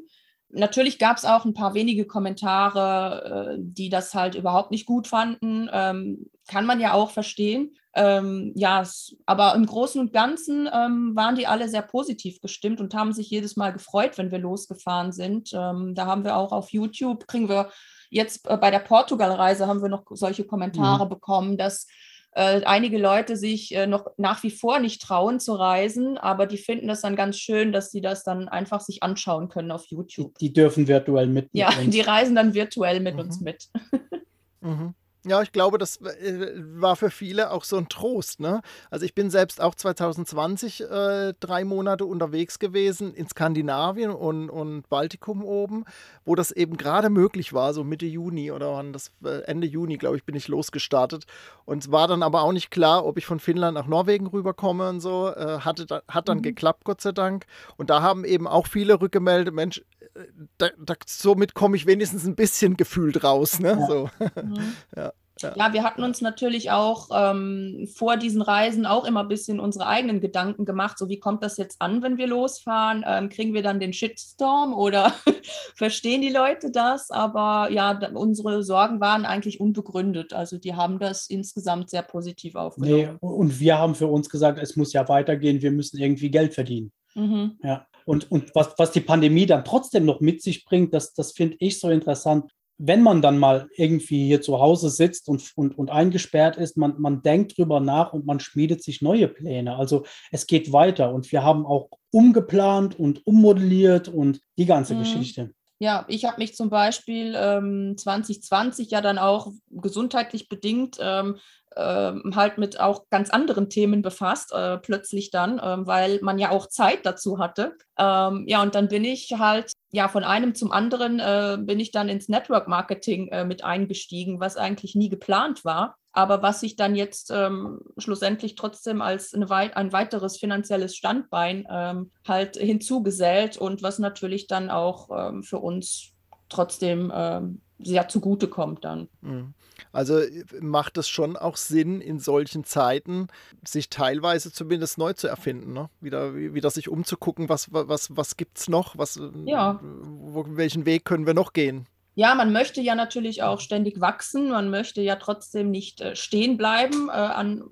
Speaker 3: Natürlich gab es auch ein paar wenige Kommentare, äh, die das halt überhaupt nicht gut fanden. Ähm, kann man ja auch verstehen. Ähm, ja, aber im Großen und Ganzen ähm, waren die alle sehr positiv gestimmt und haben sich jedes Mal gefreut, wenn wir losgefahren sind. Da haben wir auch auf YouTube, kriegen wir jetzt äh, bei der Portugal-Reise haben wir noch solche Kommentare bekommen, dass äh, einige Leute sich äh, noch nach wie vor nicht trauen zu reisen, aber die finden das dann ganz schön, dass sie das dann einfach sich anschauen können auf
Speaker 4: Die,
Speaker 3: YouTube.
Speaker 4: die dürfen virtuell mit.
Speaker 3: Ja,
Speaker 4: mit *laughs*
Speaker 3: die reisen dann virtuell mit
Speaker 2: Mhm.
Speaker 3: uns mit.
Speaker 2: Mhm. Ja, ich glaube, das äh, war für viele auch so ein Trost. Ne? Also ich bin selbst auch 2020 äh, drei Monate unterwegs gewesen in Skandinavien und, und Baltikum oben, wo das eben gerade möglich war, so Mitte Juni oder wann das äh, Ende Juni, glaube ich, bin ich losgestartet. Und es war dann aber auch nicht klar, ob ich von Finnland nach Norwegen rüberkomme und so. Äh, hatte, hat dann
Speaker 3: Mhm.
Speaker 2: geklappt, Gott sei Dank. Und da haben eben auch viele rückgemeldet, Mensch, äh, da, da, somit komme ich wenigstens ein bisschen gefühlt raus. Ne?
Speaker 4: Ja.
Speaker 2: So.
Speaker 3: Mhm. *laughs*
Speaker 2: Ja, ja.
Speaker 3: Ja, wir hatten uns natürlich auch ähm, vor diesen Reisen auch immer ein bisschen unsere eigenen Gedanken gemacht. So, wie kommt das jetzt an, wenn wir losfahren? Ähm, kriegen wir dann den Shitstorm oder *laughs* verstehen die Leute das? Aber ja, unsere Sorgen waren eigentlich unbegründet. Also die haben das insgesamt sehr positiv
Speaker 4: Nee,
Speaker 3: aufgenommen.
Speaker 4: und wir haben für uns gesagt, es muss ja weitergehen, wir müssen irgendwie Geld verdienen.
Speaker 3: Mhm.
Speaker 4: Ja. Und, und was, was die Pandemie dann trotzdem noch mit sich bringt, das, das finde ich so interessant. Wenn man dann mal irgendwie hier zu Hause sitzt und, und, und eingesperrt ist, man, man denkt drüber nach und man schmiedet sich neue Pläne. Also es geht weiter und wir haben auch umgeplant und ummodelliert und die ganze
Speaker 3: Mhm.
Speaker 4: Geschichte.
Speaker 3: Ja, ich habe mich zum Beispiel ähm, 2020 ja dann auch gesundheitlich bedingt ähm, ähm, halt mit auch ganz anderen Themen befasst, äh, plötzlich dann, ähm, weil man ja auch Zeit dazu hatte. Ähm, ja, und dann bin ich halt, ja, von einem zum anderen äh, bin ich dann ins Network Marketing äh, mit eingestiegen, was eigentlich nie geplant war. Aber was sich dann jetzt ähm, schlussendlich trotzdem als wei ein weiteres finanzielles Standbein ähm, halt hinzugesellt und was natürlich dann auch ähm, für uns trotzdem ähm, sehr zugute kommt dann.
Speaker 2: Mhm. Also äh, macht es schon auch Sinn, in solchen Zeiten sich teilweise zumindest neu zu erfinden, ne? wieder, wieder sich umzugucken, was, was, was gibt es noch, was, äh,
Speaker 3: Ja.
Speaker 2: wo, welchen Weg können wir noch gehen.
Speaker 3: Ja, man möchte ja natürlich auch ständig wachsen. Man möchte ja trotzdem nicht äh, stehen bleiben äh, an,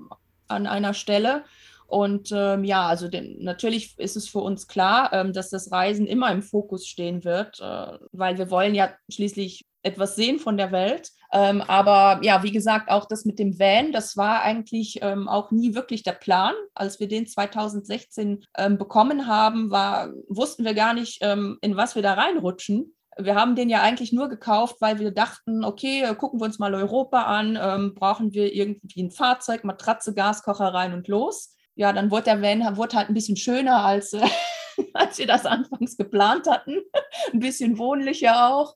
Speaker 3: an einer Stelle. Und ähm, ja, also den, natürlich ist es für uns klar, ähm, dass das Reisen immer im Fokus stehen wird, äh, weil wir wollen ja schließlich etwas sehen von der Welt. Ähm, aber ja, wie gesagt, auch das mit dem Van, das war eigentlich ähm, auch nie wirklich der Plan. Als wir den 2016 ähm, bekommen haben, war, wussten wir gar nicht, ähm, in was wir da reinrutschen. Wir haben den ja eigentlich nur gekauft, weil wir dachten, okay, äh, gucken wir uns mal Europa an, ähm, brauchen wir irgendwie ein Fahrzeug, Matratze, Gaskocher rein und los. Ja, dann wurde der Van wurde halt ein bisschen schöner als, äh, *laughs* als wir das anfangs geplant hatten. *laughs* ein bisschen wohnlicher auch.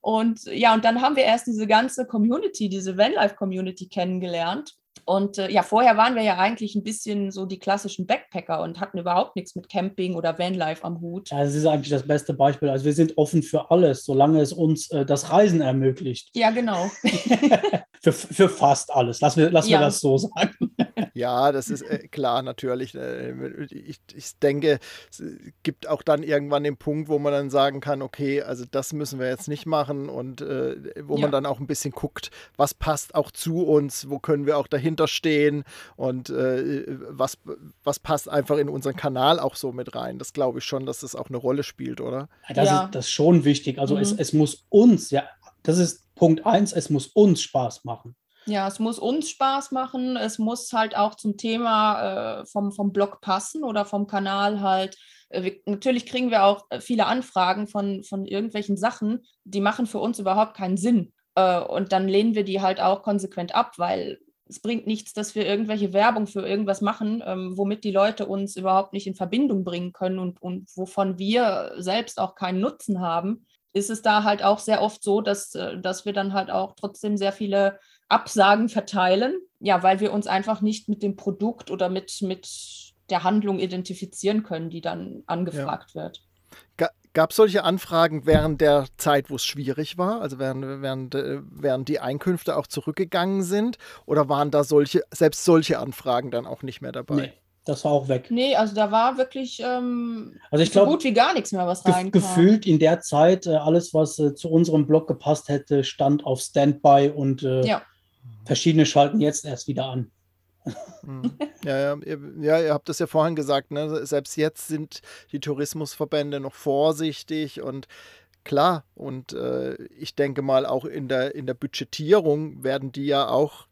Speaker 3: Und ja, und dann haben wir erst diese ganze Community, diese Vanlife-Community kennengelernt. Und äh, ja, vorher waren wir ja eigentlich ein bisschen so die klassischen Backpacker und hatten überhaupt nichts mit Camping oder Vanlife am Hut.
Speaker 4: Ja, das ist eigentlich das beste Beispiel. Also wir sind offen für alles, solange es uns äh, das Reisen ermöglicht.
Speaker 3: Ja, genau. *laughs*
Speaker 4: für, für fast alles. Lass wir, lass ja. wir das so sagen.
Speaker 2: Ja, das ist äh, klar, natürlich. Äh, ich, ich denke, es gibt auch dann irgendwann den Punkt, wo man dann sagen kann, okay, also das müssen wir jetzt nicht machen und äh, wo ja. man dann auch ein bisschen guckt, was passt auch zu uns, wo können wir auch dahinter stehen und äh, was, was passt einfach in unseren Kanal auch so mit rein. Das glaube ich schon, dass das auch eine Rolle spielt, oder?
Speaker 4: Das, ja. ist, das ist schon wichtig. Also mhm. es, es muss uns, ja, das ist Punkt eins, es muss uns Spaß machen.
Speaker 3: Ja, es muss uns Spaß machen. Es muss halt auch zum Thema äh, vom, vom Blog passen oder vom Kanal halt. Äh, wir, natürlich kriegen wir auch äh, viele Anfragen von, von irgendwelchen Sachen, die machen für uns überhaupt keinen Sinn. Äh, und dann lehnen wir die halt auch konsequent ab, weil es bringt nichts, dass wir irgendwelche Werbung für irgendwas machen, ähm, womit die Leute uns überhaupt nicht in Verbindung bringen können und, und wovon wir selbst auch keinen Nutzen haben ist es da halt auch sehr oft so, dass, äh, dass wir dann halt auch trotzdem sehr viele Absagen verteilen, ja, weil wir uns einfach nicht mit dem Produkt oder mit, mit der Handlung identifizieren können, die dann angefragt ja. wird.
Speaker 2: Gab es solche Anfragen während der Zeit, wo es schwierig war, also während, während, äh, während die Einkünfte auch zurückgegangen sind? Oder waren da solche, selbst solche Anfragen dann auch nicht mehr dabei? Nee.
Speaker 4: Das war auch weg.
Speaker 3: Nee, also da war wirklich ähm,
Speaker 4: also ich glaub,
Speaker 3: so gut wie gar nichts mehr, was
Speaker 4: reinkam. Gefühlt in der Zeit, äh, alles, was äh, zu unserem Blog gepasst hätte, stand auf Standby und äh, ja. Verschiedene schalten jetzt erst wieder an.
Speaker 2: Hm. Ja, ja, ihr, ja, ihr habt das ja vorhin gesagt, ne? selbst jetzt sind die Tourismusverbände noch vorsichtig und klar, und äh, ich denke mal, auch in der, in der Budgetierung werden die ja auch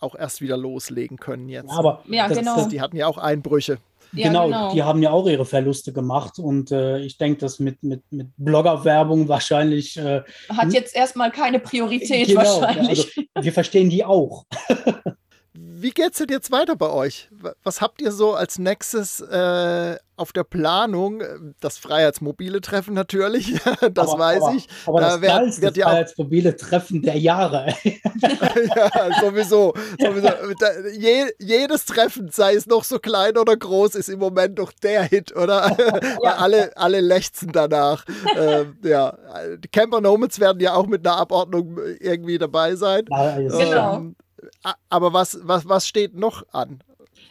Speaker 2: auch erst wieder loslegen können jetzt.
Speaker 4: Ja, aber
Speaker 3: ja, das, genau.
Speaker 2: Das, die hatten ja auch Einbrüche.
Speaker 4: Ja, genau, genau, die haben ja auch ihre Verluste gemacht und äh, ich denke, das mit, mit, mit Blogger-Werbung *laughs* wahrscheinlich. Äh,
Speaker 3: Hat jetzt erstmal keine Priorität genau, wahrscheinlich.
Speaker 4: Also, wir verstehen die auch. *laughs*
Speaker 2: Wie geht es denn jetzt weiter bei euch? Was habt ihr so als nächstes äh, auf der Planung? Das Freiheitsmobile Treffen natürlich, *laughs* das
Speaker 4: aber,
Speaker 2: weiß
Speaker 4: aber,
Speaker 2: ich.
Speaker 4: Aber da das wird, wird ja Freiheitsmobile Treffen der Jahre. *laughs*
Speaker 2: ja, sowieso. sowieso. Je, jedes Treffen, sei es noch so klein oder groß, ist im Moment doch der Hit, oder? *laughs* Ja. alle, alle lechzen danach. ähm, ja, die Camper Nomads werden ja auch mit einer Abordnung irgendwie dabei sein.
Speaker 3: Ja, genau. Ähm,
Speaker 2: aber was, was, was steht noch an?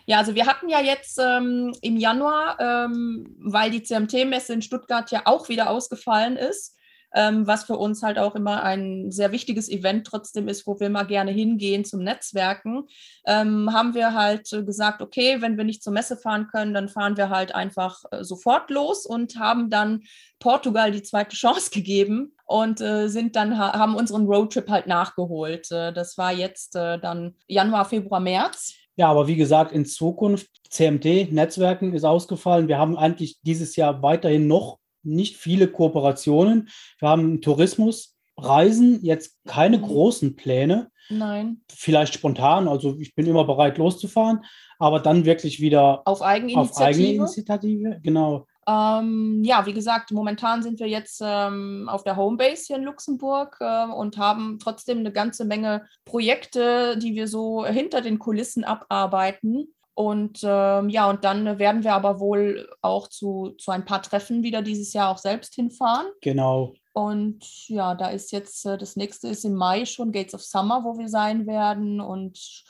Speaker 3: Ja, also wir hatten ja jetzt ähm, im Januar, ähm, weil die CMT-Messe in Stuttgart ja auch wieder ausgefallen ist, ähm, was für uns halt auch immer ein sehr wichtiges Event trotzdem ist, wo wir mal gerne hingehen zum Netzwerken, ähm, haben wir halt gesagt, okay, wenn wir nicht zur Messe fahren können, dann fahren wir halt einfach äh, sofort los und haben dann Portugal die zweite *laughs* Chance gegeben und äh, sind dann haben unseren Roadtrip halt nachgeholt. Äh, das war jetzt äh, dann Januar, Februar, März.
Speaker 4: Ja, aber wie gesagt, in Zukunft CMT Netzwerken ist ausgefallen. Wir haben eigentlich dieses Jahr weiterhin noch nicht viele Kooperationen. Wir haben Tourismus, Reisen, jetzt keine mhm. großen Pläne.
Speaker 3: Nein.
Speaker 4: Vielleicht spontan, also ich bin immer bereit loszufahren, aber dann wirklich wieder
Speaker 3: auf Eigeninitiative.
Speaker 4: Auf Eigeninitiative, genau.
Speaker 3: Ähm, ja, wie gesagt, momentan sind wir jetzt ähm, auf der Homebase hier in Luxemburg äh, und haben trotzdem eine ganze Menge Projekte, die wir so hinter den Kulissen abarbeiten. Und ähm, ja, und dann werden wir aber wohl auch zu, zu ein paar Treffen wieder dieses Jahr auch selbst hinfahren.
Speaker 4: Genau.
Speaker 3: Und ja, da ist jetzt, äh, das nächste ist im Mai schon Gates of Summer, wo wir sein werden. Und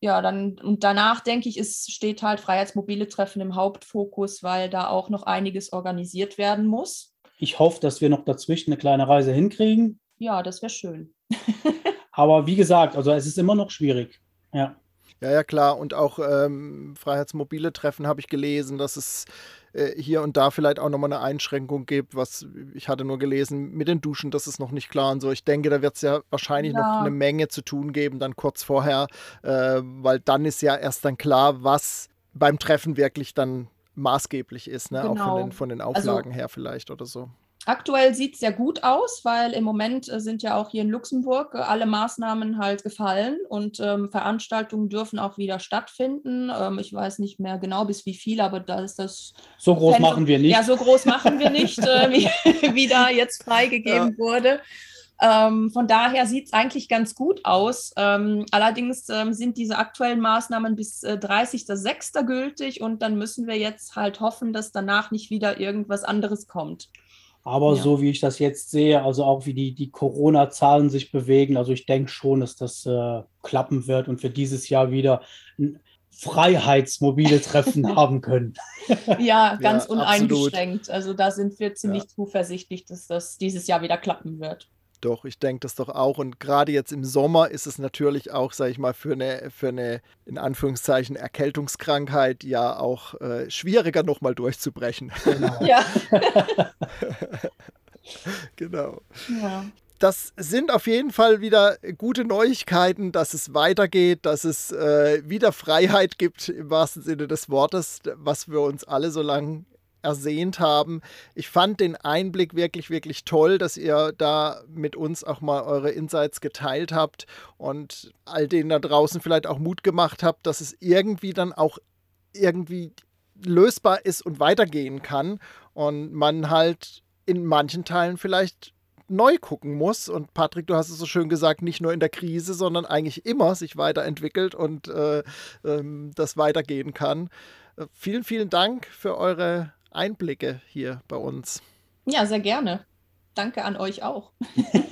Speaker 3: ja, dann und danach denke ich, es steht halt Freiheitsmobile Treffen im Hauptfokus, weil da auch noch einiges organisiert werden muss.
Speaker 4: Ich hoffe, dass wir noch dazwischen eine kleine Reise hinkriegen.
Speaker 3: Ja, das wäre schön. *laughs*
Speaker 4: Aber wie gesagt, also es ist immer noch schwierig. Ja.
Speaker 2: Ja, ja, klar. Und auch ähm, Freiheitsmobile Treffen habe ich gelesen, dass es äh, hier und da vielleicht auch nochmal eine Einschränkung gibt, was ich hatte nur gelesen, mit den Duschen, das ist noch nicht klar und so. Ich denke, da wird es ja wahrscheinlich ja. noch eine Menge zu tun geben, dann kurz vorher, äh, weil dann ist ja erst dann klar, was beim Treffen wirklich dann maßgeblich ist, ne? Genau. auch von genau. den, von den also Auflagen also, her vielleicht oder so.
Speaker 3: Aktuell sieht es sehr gut aus, weil im Moment äh, sind ja auch hier in Luxemburg äh, alle Maßnahmen halt gefallen und ähm, Veranstaltungen dürfen auch wieder stattfinden. Ähm, ich weiß nicht mehr genau bis wie viel, aber da ist das.
Speaker 4: So groß Fenster, machen wir nicht.
Speaker 3: Ja, so groß machen wir nicht, äh, wie, *laughs* wie da jetzt freigegeben ja. wurde. Ähm, von daher sieht es eigentlich ganz gut aus. Ähm, allerdings ähm, sind diese aktuellen Maßnahmen bis äh, 30.06. gültig und dann müssen wir jetzt halt hoffen, dass danach nicht wieder irgendwas anderes kommt.
Speaker 4: Aber ja. so wie ich das jetzt sehe, also auch wie die, die Corona-Zahlen sich bewegen, also ich denke schon, dass das äh, klappen wird und wir dieses Jahr wieder ein freiheitsmobile *laughs* Treffen haben können. *laughs*
Speaker 3: Ja, ganz ja, uneingeschränkt. Absolut. Also da sind wir ziemlich ja. zuversichtlich, dass das dieses Jahr wieder klappen wird.
Speaker 2: Doch, ich denke das doch auch. Und gerade jetzt im Sommer ist es natürlich auch, sage ich mal, für eine, für eine, in Anführungszeichen, Erkältungskrankheit ja auch äh, schwieriger nochmal durchzubrechen. Genau. Ja. *laughs* genau. Ja. Das sind auf jeden Fall wieder gute Neuigkeiten, dass es weitergeht, dass es äh, wieder Freiheit gibt, im wahrsten Sinne des Wortes, was wir uns alle so lange ersehnt haben. Ich fand den Einblick wirklich, wirklich toll, dass ihr da mit uns auch mal eure Insights geteilt habt und all denen da draußen vielleicht auch Mut gemacht habt, dass es irgendwie dann auch irgendwie lösbar ist und weitergehen kann und man halt in manchen Teilen vielleicht neu gucken muss. Und Patrick, du hast es so schön gesagt, nicht nur in der Krise, sondern eigentlich immer sich weiterentwickelt und äh, ähm, das weitergehen kann. Äh, vielen, vielen Dank für eure Einblicke hier bei uns.
Speaker 3: Ja, sehr gerne. Danke an euch auch.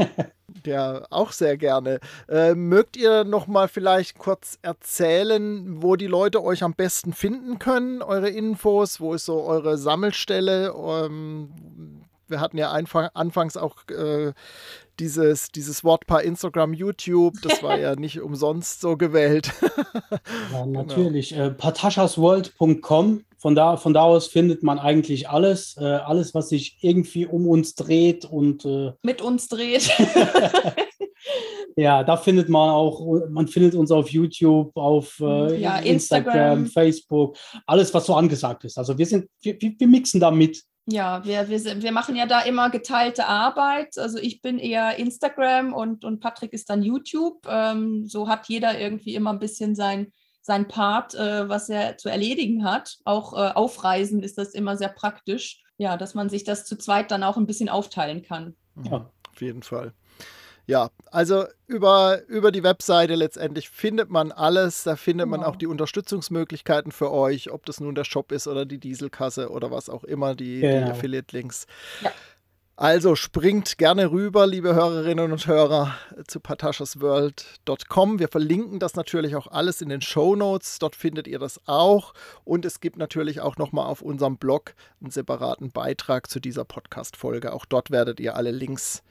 Speaker 3: *laughs*
Speaker 2: ja, auch sehr gerne. Äh, mögt ihr noch mal vielleicht kurz erzählen, wo die Leute euch am besten finden können, eure Infos, wo ist so eure Sammelstelle? Ähm, wir hatten ja einfach, anfangs auch äh, dieses, dieses Wortpaar Instagram, YouTube, das war *laughs* ja nicht umsonst so gewählt. *laughs*
Speaker 4: ja, genau. natürlich. Genau. Äh, patashasworld.com von da, von da aus findet man eigentlich alles, äh, alles, was sich irgendwie um uns dreht und äh, *laughs*
Speaker 3: mit uns dreht.
Speaker 4: ja, da findet man auch, man findet uns auf YouTube, auf äh, ja, Instagram, Instagram, Facebook, alles, was so angesagt ist. Also wir sind, wir, wir mixen da mit.
Speaker 3: Ja, wir, wir, wir machen ja da immer geteilte Arbeit. Also ich bin eher Instagram und, und Patrick ist dann YouTube. Ähm, so hat jeder irgendwie immer ein bisschen sein sein Part, äh, was er zu erledigen hat. Auch äh, auf Reisen ist das immer sehr praktisch, ja, dass man sich das zu zweit dann auch ein bisschen aufteilen kann.
Speaker 2: Ja, auf jeden Fall. Ja, also über, über die Webseite letztendlich findet man alles. Da findet genau. man auch die Unterstützungsmöglichkeiten für euch, ob das nun der Shop ist oder die Dieselkasse oder was auch immer, die, genau. die Affiliate-Links. Ja. Also springt gerne rüber, liebe Hörerinnen und Hörer, zu patashasworld.com. Wir verlinken das natürlich auch alles in den Show Notes. Dort findet ihr das auch. Und es gibt natürlich auch nochmal auf unserem Blog einen separaten Beitrag zu dieser Podcast-Folge. Auch dort werdet ihr alle Links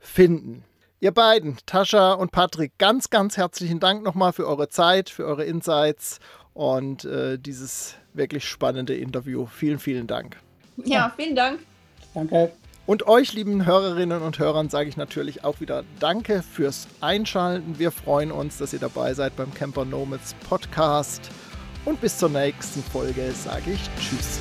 Speaker 2: finden. Ihr beiden, Tascha und Patrick, ganz, ganz herzlichen Dank nochmal für eure Zeit, für eure Insights und äh, dieses wirklich spannende Interview. Vielen, vielen Dank.
Speaker 3: Ja, vielen Dank.
Speaker 4: Danke.
Speaker 2: Und euch, lieben Hörerinnen und Hörern, sage ich natürlich auch wieder Danke fürs Einschalten. Wir freuen uns, dass ihr dabei seid beim Camper Nomads Podcast. Und bis zur nächsten Folge sage ich Tschüss.